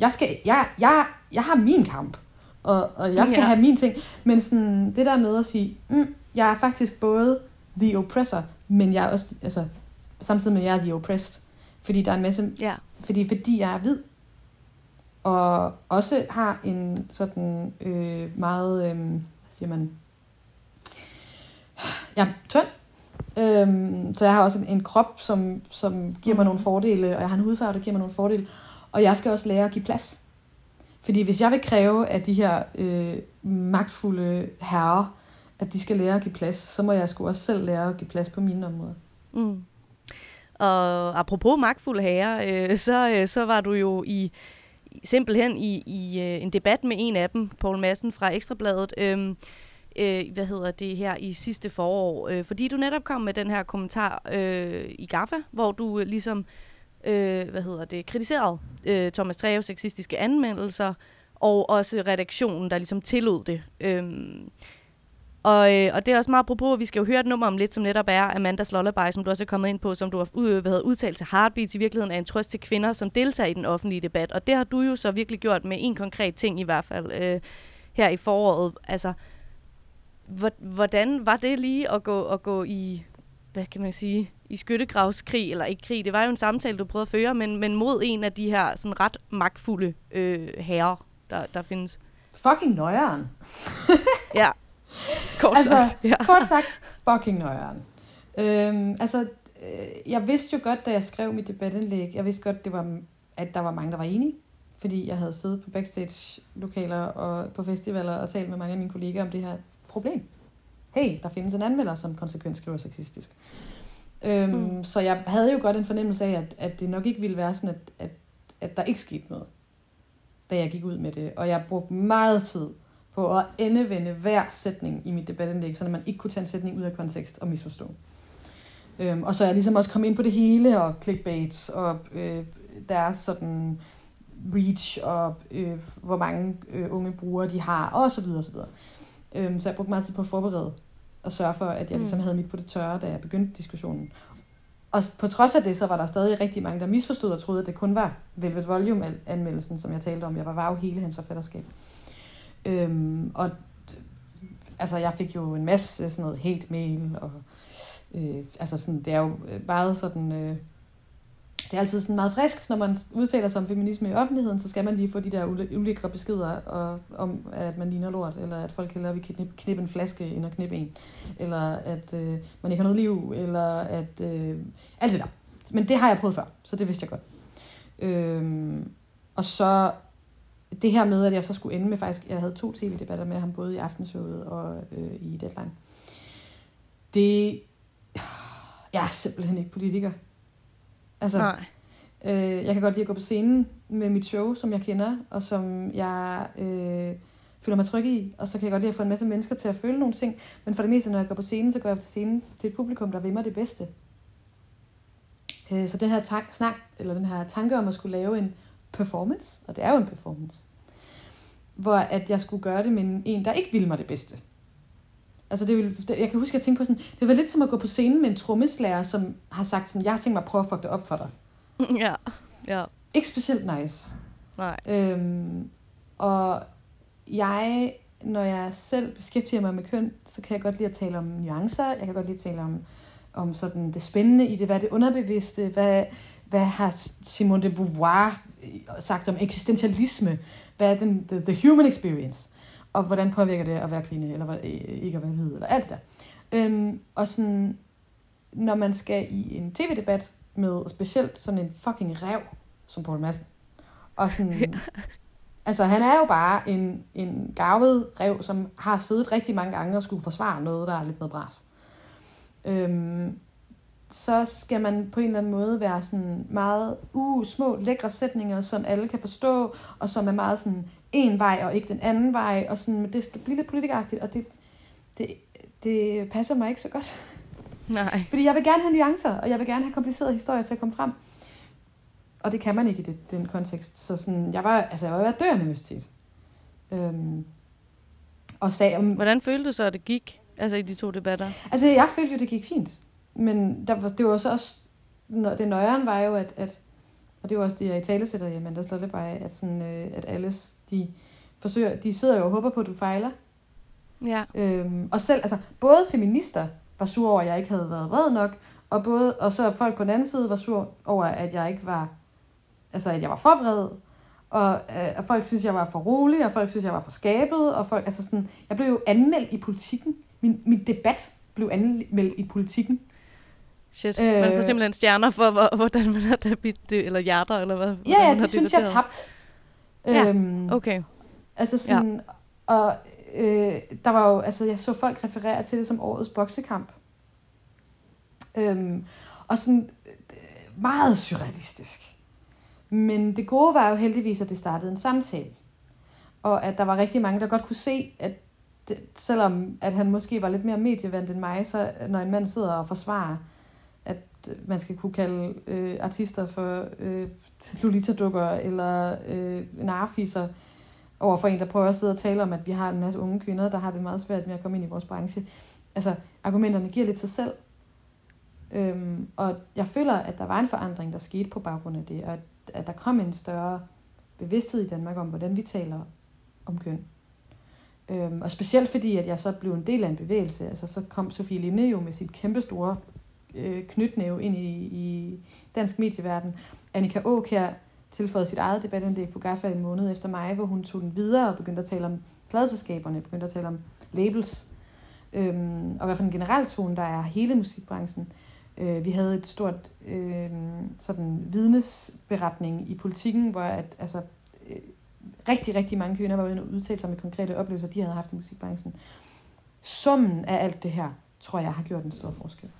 jeg, skal, jeg, jeg, jeg har min kamp, og, og jeg skal
Ja.
ja. have min ting, men sådan, det der med at sige, mm, jeg er faktisk både the oppressor, men jeg er også, altså, samtidig med, at jeg er the oppressed, fordi der er en masse
Ja.
fordi, fordi jeg er hvid, og også har en sådan øh, meget, øh, hvad siger man, er tynd, øhm, så jeg har også en, en krop, som, som giver mig nogle fordele, og jeg har en hudfarve, der giver mig nogle fordele, og jeg skal også lære at give plads. Fordi hvis jeg vil kræve af de her øh, magtfulde herrer, at de skal lære at give plads, så må jeg sgu også selv lære at give plads på mine områder.
Mm. Og apropos magtfulde herrer, øh, så, øh, så var du jo i simpelthen i, i øh, en debat med en af dem, Poul Madsen fra Ekstrabladet, øh, øh, hvad hedder det her, i sidste forår, øh, fordi du netop kom med den her kommentar øh, i GAFA, hvor du øh, ligesom, øh, hvad hedder det, kritiserede øh, Thomas Treves sexistiske anmeldelser, og også redaktionen, der ligesom tillod det. Øh, og, øh, og det er også meget apropos, at vi skal jo høre et nummer om lidt, som netop er Amandas Lullaby, som du også er kommet ind på, som du har ud, hvad hedder, udtalt til Heartbeats, i virkeligheden er en trøst til kvinder, som deltager i den offentlige debat. Og det har du jo så virkelig gjort med en konkret ting i hvert fald øh, her i foråret. Altså, hvor- hvordan var det lige at gå, at gå i, hvad kan man sige, i skyttegravskrig, eller ikke krig, det var jo en samtale, du prøvede at føre, men, men mod en af de her sådan ret magtfulde øh, herrer, der, der findes.
Fucking nøjeren.
Ja, kort
Altså,
sagt. Ja.
Kort sagt, fucking nøjeren. Øhm, altså, øh, jeg vidste jo godt, da jeg skrev mit debatindlæg, jeg vidste godt, det var, at der var mange, der var enige. Fordi jeg havde siddet på backstage-lokaler og på festivaler og talt med mange af mine kollegaer om det her problem. Hey, der findes en anmelder, som konsekvent skriver sexistisk. Øhm,
mm.
Så jeg havde jo godt en fornemmelse af, at, at det nok ikke ville være sådan, at, at, at der ikke skete noget, da jeg gik ud med det. Og jeg brugte meget tid på at endevende hver sætning i mit debatindlæg, så man ikke kunne tage en sætning ud af kontekst og misforstå. Øhm, og så er jeg ligesom også kommet ind på det hele, og clickbaits, og øh, deres sådan reach, og øh, hvor mange øh, unge brugere de har, og så videre, og så videre. Øhm, så jeg brugte meget tid på at forberede, og sørge for, at jeg
Mm.
ligesom havde mit på det tørre, da jeg begyndte diskussionen. Og på trods af det, så var der stadig rigtig mange, der misforstod og troede, at det kun var Velvet Volume-anmeldelsen, som jeg talte om. Jeg var, jo hele hans forfatterskab. Øhm, og altså, jeg fik jo en masse sådan noget hate-mail, og øh, altså sådan, det er jo øh, meget sådan, øh, det er altid sådan meget frisk, når man udtaler sig om feminisme i offentligheden, så skal man lige få de der ulækre beskeder og, om, at man ligner lort, eller at folk hellere vil knippe, knippe en flaske, end at knippe en, eller at øh, man ikke har noget liv, eller at... Øh, alt det der. Men det har jeg prøvet før, så det vidste jeg godt. Øhm, og så det her med, at jeg så skulle ende med faktisk, jeg havde to tv-debatter med ham, både i Aftenshowet og øh, i Deadline. Det, jeg er simpelthen ikke politiker. Altså,
Nej.
øh, jeg kan godt lide at gå på scenen med mit show, som jeg kender, og som jeg øh, føler mig tryg i. Og så kan jeg godt lide at få en masse mennesker til at føle nogle ting. Men for det meste, når jeg går på scenen, så går jeg til scenen til et publikum, der vil mig det bedste. Øh, så den her tank, snak, eller den her tanke om at skulle lave en performance, og det er jo en performance, hvor at jeg skulle gøre det med en, der ikke ville mig det bedste. Altså det ville, jeg kan huske, at jeg tænkte på sådan, det var lidt som at gå på scenen med en trommeslager, som har sagt sådan, jeg har tænkt mig at prøve at fuck det op for dig.
ja. Ja.
Ikke specielt nice.
Nej.
Øhm, og jeg, når jeg selv beskæftiger mig med køn, så kan jeg godt lide at tale om nuancer. Jeg kan godt lide at tale om, om sådan det spændende i det. Hvad er det underbevidste? Hvad, hvad har Simone de Beauvoir sagt om eksistentialisme? Hvad er den, the, the human experience? Og hvordan påvirker det at være kvinde, eller hvad- ikke at være hvid, eller alt det der. Øhm, og sådan, når man skal i en tv-debat med specielt sådan en fucking rev, som Paul Madsen, og sådan, altså han er jo bare en, en gavet rev, som har siddet rigtig mange gange og skulle forsvare noget, der er lidt noget bras. Øhm, så skal man på en eller anden måde være sådan meget uh, små, lækre sætninger, som alle kan forstå, og som er meget sådan en vej og ikke den anden vej, og sådan, men det skal blive lidt politikeragtigt, og det, det, det passer mig ikke så godt.
Nej.
Fordi jeg vil gerne have nuancer, og jeg vil gerne have komplicerede historier til at komme frem. Og det kan man ikke i det, den kontekst. Så sådan, jeg var, altså, jeg var ved at dø af nervøsitet. Øhm, og sagde, om,
Hvordan følte du så, at det gik? Altså i de to debatter?
Altså, jeg følte jo, det gik fint. Men der, var- det var så også... Det nøjeren var jo, at, at... Og det var også det, jeg i tale sætter i Amandas Lollebej, at, sådan, øh, at alle, de, forsøger, de sidder jo og håber på, at du fejler.
Ja.
Øhm, og selv, altså, både feminister var sure over, at jeg ikke havde været vred nok, og, både, og så folk på den anden side var sur over, at jeg ikke var, altså, at jeg var for vred, og øh, at folk synes, jeg var for rolig, og folk synes, jeg var for skabet, og folk, altså sådan, jeg blev jo anmeldt i politikken. Min, min debat blev anmeldt i politikken.
Shit.
Øh.
Man får simpelthen stjerner for, hvor, hvordan man har debit, eller hjerter, eller hvad?
Ja, ja,
har
det synes jeg
debatteret.
tabt.
Ja,
Øhm,
Okay.
Altså sådan, ja. og øh, der var jo, altså jeg så folk referere til det som årets boksekamp. Øhm, og sådan øh, meget surrealistisk. Men det gode var jo heldigvis, at det startede en samtale. Og at der var rigtig mange, der godt kunne se, at det, selvom at han måske var lidt mere medievandt end mig, så når en mand sidder og forsvarer, man skal kunne kalde øh, artister for øh, Lolita-dukker eller øh, narfisser, over for en, der prøver at sidde og tale om, at vi har en masse unge kvinder, der har det meget svært med at komme ind i vores branche. Altså, argumenterne giver lidt sig selv. Øhm, og jeg føler, at der var en forandring, der skete på baggrund af det, og at, at der kom en større bevidsthed i Danmark om, hvordan vi taler om køn. Øhm, og specielt fordi, at jeg så blev en del af en bevægelse. Altså, så kom Sofie Linde jo med sit kæmpestore øh, knytnæve ind i, i dansk medieverden. Annika Åkær tilføjede sit eget debatindlæg på GAFA en måned efter mig, hvor hun tog den videre og begyndte at tale om pladeselskaberne, begyndte at tale om labels, øhm, og hvad for en generel tone, der er hele musikbranchen. Øh, vi havde et stort øh, sådan vidnesberetning i politikken, hvor at, altså, øh, rigtig, rigtig mange kvinder var ude og udtale sig med konkrete oplevelser, de havde haft i musikbranchen. Summen af alt det her, tror jeg, har gjort en stor forskel.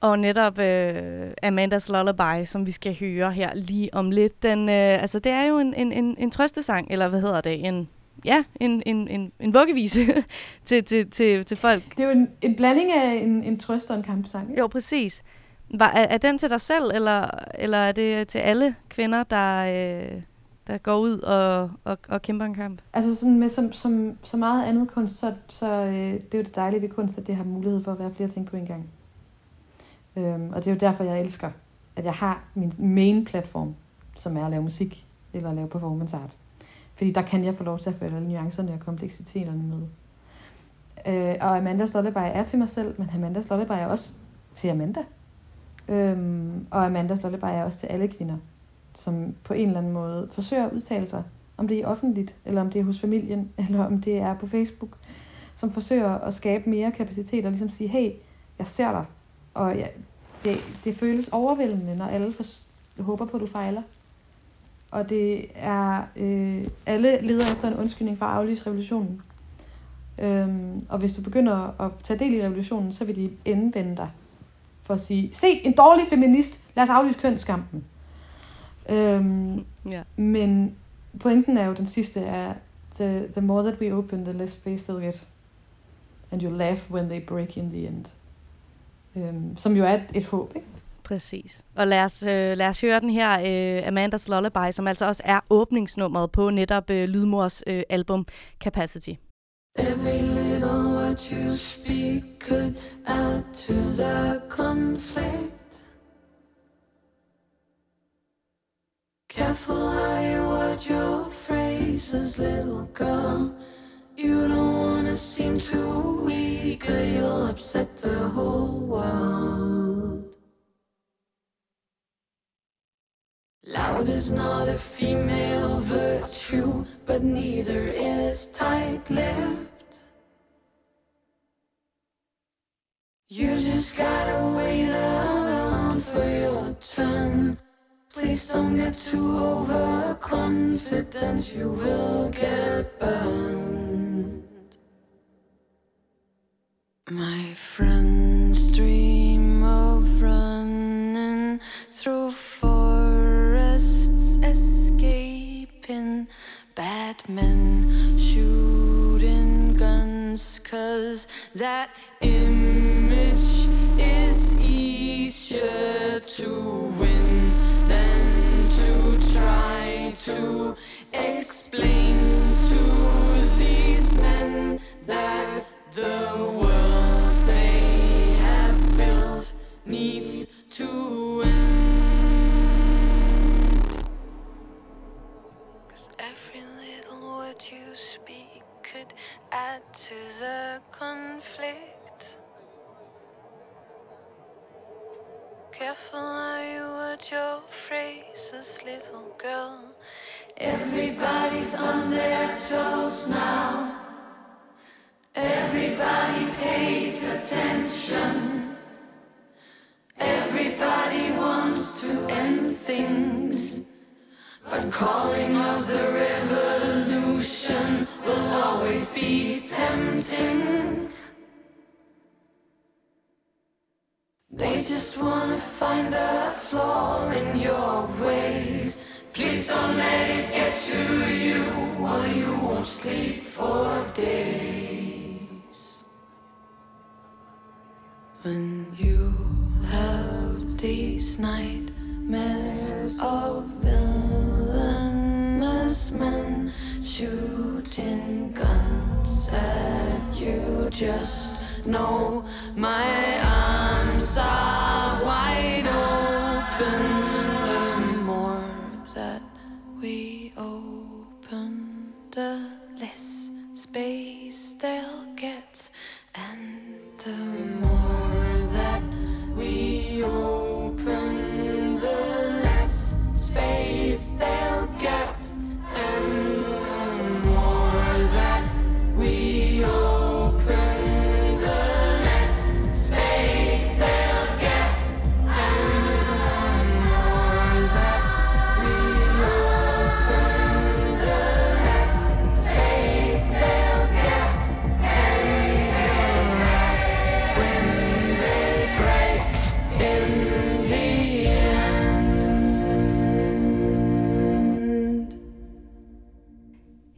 Og netop øh, Amandas Lullaby, som vi skal høre her lige om lidt, den, øh, altså det er jo en, en, en, en trøstesang, eller hvad hedder det, en, ja, en, en, en, en vuggevise til, til, til, til folk.
Det er jo en, en blanding af en, en trøst og en kampsang. Ikke?
Jo, præcis. Var, er, er den til dig selv, eller, eller er det til alle kvinder, der, øh, der går ud og, og, og kæmper en kamp?
Altså sådan med som, som, så meget andet kunst, så, så øh, det er jo det dejlige ved kunst, at det har mulighed for at være flere ting på en gang. Øhm, og det er jo derfor, jeg elsker, at jeg har min main platform, som er at lave musik eller at lave performance art. Fordi der kan jeg få lov til at følge alle nuancerne og kompleksiteterne med. Øh, og Amanda Lullaby er til mig selv, men Amanda Lullaby er også til Amanda. Øhm, og Amanda Lullaby er også til alle kvinder, som på en eller anden måde forsøger at udtale sig, om det er offentligt, eller om det er hos familien, eller om det er på Facebook, som forsøger at skabe mere kapacitet og ligesom sige, hey, jeg ser dig, og jeg, det, det føles overvældende, når alle for, håber på, at du fejler. Og det er, øh, alle leder efter en undskyldning for at aflyse revolutionen. Øhm, og hvis du begynder at tage del i revolutionen, så vil de indvende dig for at sige, se, en dårlig feminist, lad os aflyse kønskampen. Øhm,
Ja.
men pointen er jo den sidste er, the, the more that we open, the less space they'll get. And you laugh when they break in the end. Øhm, som jo er et, et håb, ikke?
Præcis. Og lad os, øh, lad os høre den her øh, Amandas Lullaby, som altså også er åbningsnummeret på netop øh, Lydmors øh, album Capacity.
Every little word you speak could add to the conflict. Careful how you word your phrases, little girl. You don't wanna seem too weak, or you'll upset the whole world. Loud is not a female virtue, but neither is tight lipped. You just gotta wait around for your turn. Please don't get too overconfident, you will get burned. My friends dream of running through forests, escaping bad men, shooting guns, cause that my arms are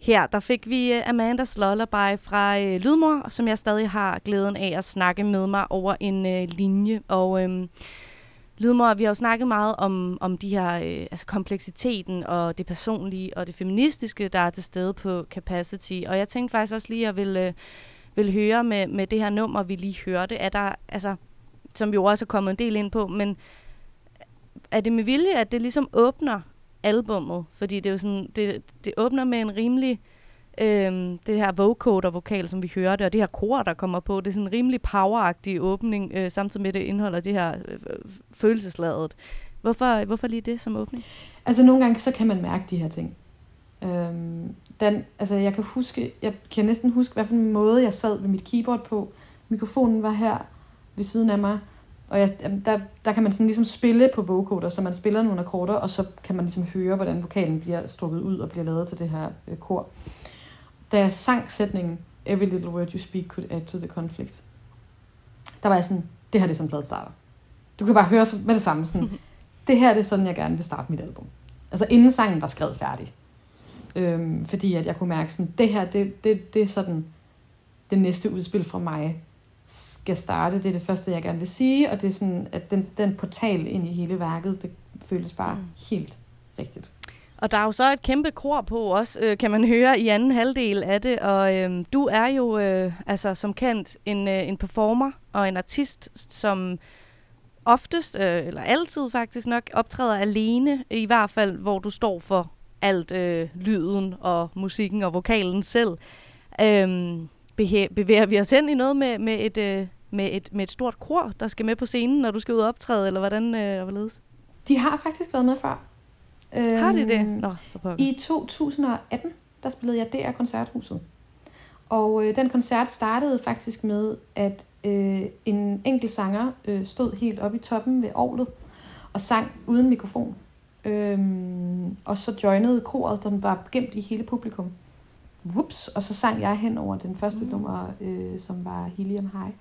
Her der fik vi uh, Amandas Lullaby fra uh, Lydmor, som jeg stadig har glæden af at snakke med mig over en uh, linje. Og um, Lydmor, vi har jo snakket meget om, om de her, øh, altså kompleksiteten og det personlige og det feministiske, der er til stede på Capacity. Og jeg tænkte faktisk også lige, at jeg vil, øh, vil høre med, med det her nummer, vi lige hørte, er der, altså, som vi jo også er kommet en del ind på, men er det med vilje, at det ligesom åbner albummet? Fordi det er jo sådan, det, det åbner med en rimelig Øhm, det her vocoder-vokal, som vi hørte, og det her kor, der kommer på, det er sådan en rimelig poweragtig åbning, øh, samtidig med det indeholder det her øh, følelsesladet. Hvorfor, hvorfor lige det som åbning?
Altså nogle gange, så kan man mærke de her ting. Øhm, den, altså jeg kan huske, jeg kan næsten huske, hvilken måde jeg sad ved mit keyboard på. Mikrofonen var her ved siden af mig, og jeg, jamen, der, der kan man sådan ligesom spille på vocoder, så man spiller nogle akkorder, og så kan man ligesom høre, hvordan vokalen bliver strukket ud og bliver lavet til det her øh, kor. Da jeg sang sætningen, Every little word you speak could add to the conflict, der var jeg sådan, det her det er sådan pladen starter. Du kan bare høre med det samme, sådan, det her det er sådan, jeg gerne vil starte mit album. Altså inden sangen var skrevet færdig. Øhm, fordi at jeg kunne mærke sådan, det her, det, det, det er sådan, det næste udspil fra mig skal starte. Det er det første, jeg gerne vil sige, og det er sådan, at den, den portal ind i hele værket, det føles bare mm. helt rigtigt.
Og der er jo så et kæmpe kor på også, øh, kan man høre i anden halvdel af det. Og øh, du er jo øh, altså som kendt en, øh, en performer og en artist, som oftest, øh, eller altid faktisk nok, optræder alene. I hvert fald, hvor du står for alt øh, lyden og musikken og vokalen selv. Øh, bevæger vi os hen i noget med, med, et, øh, med, et, med et stort kor, der skal med på scenen, når du skal ud og optræde, eller hvordan øh, hvorledes?
De har faktisk været med før.
Har de det?
Øhm,
Nå, for pokker.
I 2018, der spillede jeg DR Koncerthuset. Og øh, den koncert startede faktisk med, at øh, en enkelt sanger øh, stod helt oppe i toppen ved orglet og sang uden mikrofon. Øhm, og så joinede koret, der var gemt i hele publikum. Whoops, og så sang jeg hen over den første mm. nummer, øh, som var Helium High.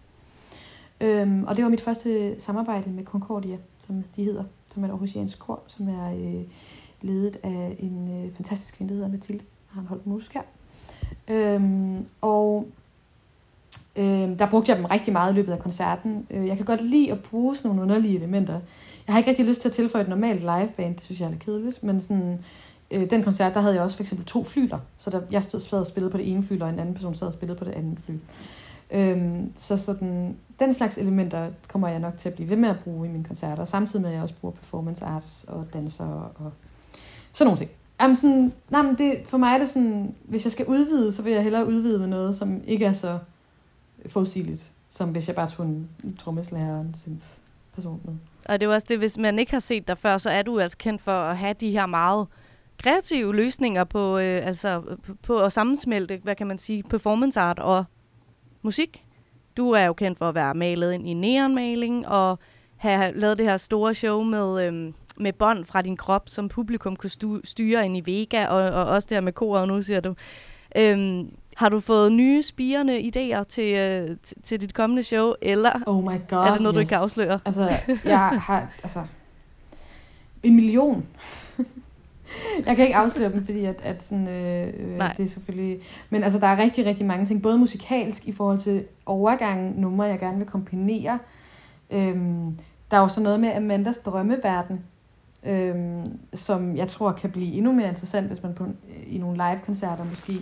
Øhm, og det var mit første samarbejde med Concordia, som de hedder, som er et aarhusiansk kor, som er øh, ledet af en øh, fantastisk kvinde, der hedder Mathilde Harnholdt Musk her. Øhm, og øhm, der brugte jeg dem rigtig meget i løbet af koncerten. Øh, jeg kan godt lide at bruge sådan nogle underlige elementer. Jeg har ikke rigtig lyst til at tilføje et normalt liveband, det synes jeg er lidt kedeligt, men sådan, øh, den koncert, der havde jeg også for eksempel to flyler, så der, jeg stod sad og spillede på det ene fly, og en anden person sad og spillede på det andet fly. Øhm, så sådan, den slags elementer kommer jeg nok til at blive ved med at bruge i mine koncerter, samtidig med at jeg også bruger performance arts og danser og sådan nogle ting. Jamen sådan, nej, men det, for mig er det sådan, hvis jeg skal udvide, så vil jeg hellere udvide med noget, som ikke er så forudsigeligt, som hvis jeg bare tog en trommeslager og en person med.
Og det er jo også det, hvis man ikke har set dig før, så er du altså kendt for at have de her meget kreative løsninger på, øh, altså, på, at sammensmelte, hvad kan man sige, performance art og musik. Du er jo kendt for at være malet ind i neonmaling og have lavet det her store show med, øhm, med bånd fra din krop, som publikum kunne styre ind i Vega, og, og også der med koret nu, siger du. Øhm, har du fået nye spirende idéer til, øh, til dit kommende show, eller
Oh my god,
er det noget, du
yes.
ikke kan afsløre?
Altså, jeg har, altså, en million. jeg kan ikke afsløre dem, fordi at, at sådan, øh, øh,
Nej.
det er selvfølgelig... Men altså, der er rigtig, rigtig mange ting, både musikalsk i forhold til overgangen, numre, jeg gerne vil kombinere. Øhm, der er jo så noget med Amandas drømmeverden, øhm, som jeg tror kan blive endnu mere interessant, hvis man på, i nogle live-koncerter måske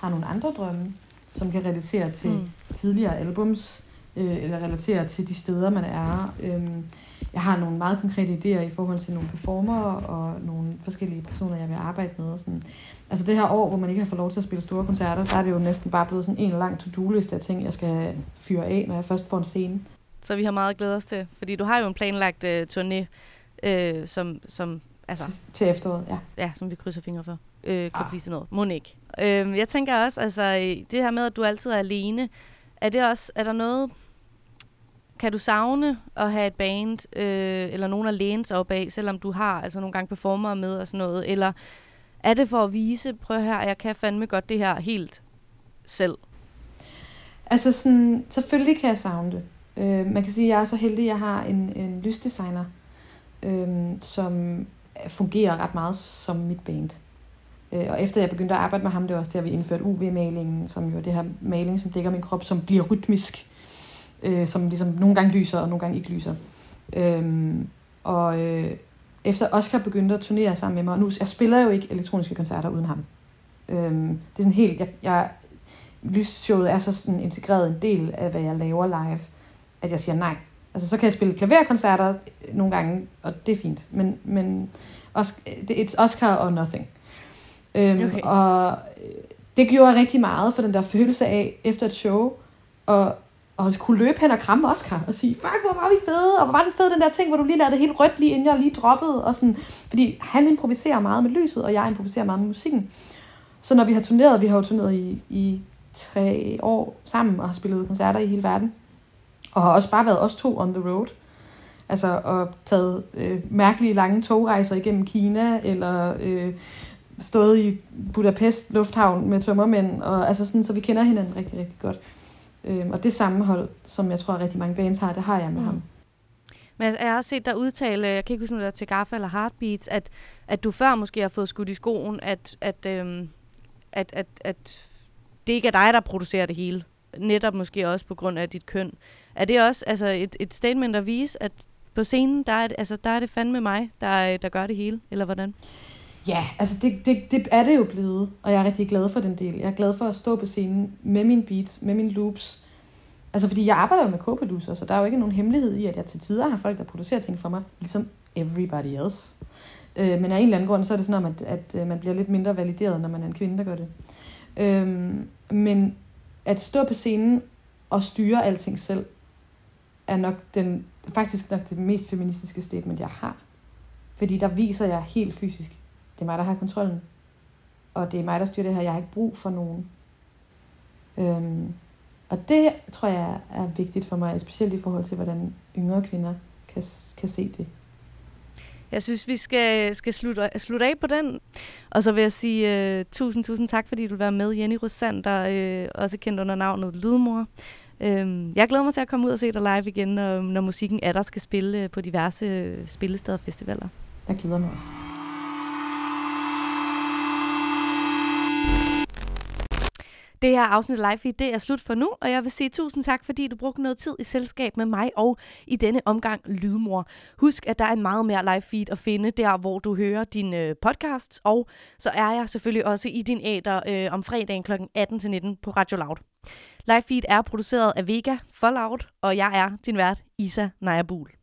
har nogle andre drømme, som kan relatere til
mm.
tidligere albums, øh, eller relatere til de steder, man er. Øhm, jeg har nogle meget konkrete idéer i forhold til nogle performer og nogle forskellige personer, jeg vil arbejde med. Og sådan. Altså det her år, hvor man ikke har fået lov til at spille store koncerter, der er det jo næsten bare blevet sådan en lang to-do-liste af ting, jeg skal fyre af, når jeg først får en scene.
Så vi har meget at glæde os til. Fordi du har jo en planlagt øh, turné, øh, som, som, altså,
Til, til efteråret, ja.
ja, som vi krydser fingre for, øh, kan
Ah.
blive til noget. Ikke. Øh, jeg tænker også, altså, det her med, at du altid er alene, er det også, er der noget, kan du savne at have et band, øh, eller nogen at læne sig op af, selvom du har altså nogle gange performer med og sådan noget, eller er det for at vise, prøv her, jeg kan fandme godt det her helt selv?
Altså sådan, selvfølgelig kan jeg savne det. Øh, man kan sige, at jeg er så heldig, at jeg har en, en lysdesigner, øh, som fungerer ret meget som mit band. Øh, og efter jeg begyndte at arbejde med ham, det var også der, vi indførte UV-malingen, som jo er det her maling, som dækker min krop, som bliver rytmisk. Øh, som ligesom nogle gange lyser, og nogle gange ikke lyser. Øh, og øh, efter Oscar begyndte at turnere sammen med mig, og nu, jeg spiller jo ikke elektroniske koncerter uden ham. Øh, det er sådan helt, jeg, jeg lysshowet er så sådan integreret en del af, hvad jeg laver live, at jeg siger nej. Altså, så kan jeg spille klaverkoncerter nogle gange, og det er fint. Men, men Oscar, it's Oscar or nothing. Øhm,
Okay.
Og øh, det gjorde rigtig meget for den der følelse af, efter et show, og, og kunne løbe hen og kramme Oscar og sige, fuck, hvor var vi fede, og hvor var den fede den der ting, hvor du lige lavede det helt rødt, lige inden jeg lige droppede, og sådan, fordi han improviserer meget med lyset, og jeg improviserer meget med musikken. Så når vi har turneret, vi har jo turneret i, i tre år sammen, og har spillet koncerter i hele verden, og har også bare været os to on the road, altså og taget øh, mærkelige lange togrejser igennem Kina, eller øh, stået i Budapest Lufthavn med tømmermænd, og altså sådan, så vi kender hinanden rigtig, rigtig godt. Øhm, og det sammenhold, som jeg tror rigtig mange bands har, det har jeg med mm. ham.
Men jeg har også set dig udtale, jeg kan ikke huske, om det til Gaffa eller Heartbeats, at, at du før måske har fået skudt i skoen, at, at, øhm, at, at, at det ikke er dig, der producerer det hele. Netop måske også på grund af dit køn. Er det også altså et, et statement at vise, at på scenen, der er, altså, der er det fandme mig, der, der gør det hele, eller hvordan?
Ja, altså det, det, det er det jo blevet, og jeg er rigtig glad for den del. Jeg er glad for at stå på scenen med mine beats, med mine loops. Altså fordi jeg arbejder jo med co-producer, så der er jo ikke nogen hemmelighed i, at jeg til tider har folk, der producerer ting for mig, ligesom everybody else. Øh, men af en eller anden grund, så er det sådan om, at, at øh, man bliver lidt mindre valideret, når man er en kvinde, der gør det. Øh, men at stå på scenen og styre alting selv, er nok den, faktisk nok det mest feministiske statement, jeg har. Fordi der viser jeg helt fysisk, det er mig, der har kontrollen. Og det er mig, der styrer det her. Jeg har ikke brug for nogen. Øhm, og det tror jeg er vigtigt for mig, specielt i forhold til, hvordan yngre kvinder kan, kan se det.
Jeg synes, vi skal, skal slutte, slutte af på den. Og så vil jeg sige uh, tusind, tusind tak, fordi du vil være med, Jenny Rosand, der uh, også kendt under navnet Lydmor. Uh, jeg glæder mig til at komme ud og se dig live igen, når, når musikken er der skal spille uh, på diverse spillesteder og festivaler.
Jeg glæder mig også.
Det her afsnit Life feed, det er slut for nu, og jeg vil sige tusind tak, fordi du brugte noget tid i selskab med mig og i denne omgang Lydmor. Husk, at der er en meget mere live feed at finde der, hvor du hører din øh, podcast, og så er jeg selvfølgelig også i din æder øh, om fredagen kl. 18-19 på Radio Loud. Live feed er produceret af Vega for Loud, og jeg er din vært, Isa Najabul.